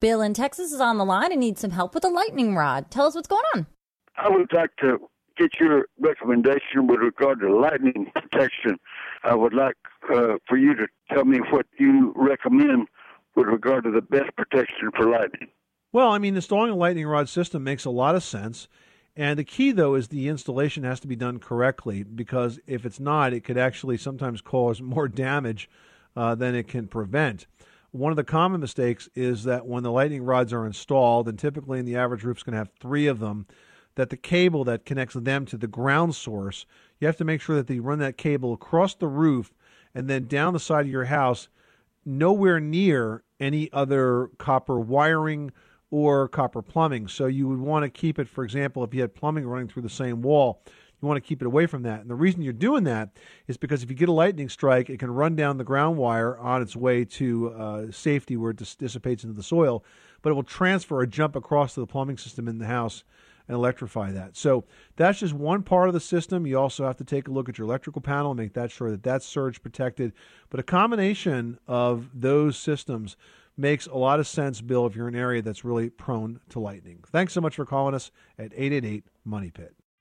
Bill in Texas is on the line and needs some help with a lightning rod. Tell us what's going on. I would like to get your recommendation with regard to lightning protection. I would like uh, for you to tell me what you recommend with regard to the best protection for lightning. Well, I mean, installing a lightning rod system makes a lot of sense. And the key, though, is the installation has to be done correctly because if it's not, it could actually sometimes cause more damage uh, than it can prevent. One of the common mistakes is that when the lightning rods are installed, and typically in the average roof is going to have three of them, that the cable that connects them to the ground source, you have to make sure that they run that cable across the roof and then down the side of your house, nowhere near any other copper wiring or copper plumbing. So you would want to keep it, for example, if you had plumbing running through the same wall, you want to keep it away from that. And the reason you're doing that is because if you get a lightning strike, it can run down the ground wire on its way to uh, safety where it dis- dissipates into the soil, but it will transfer or jump across to the plumbing system in the house and electrify that. So that's just one part of the system. You also have to take a look at your electrical panel and make that sure that that's surge protected. But a combination of those systems makes a lot of sense, Bill, if you're in an area that's really prone to lightning. Thanks so much for calling us at 888 Money Pit.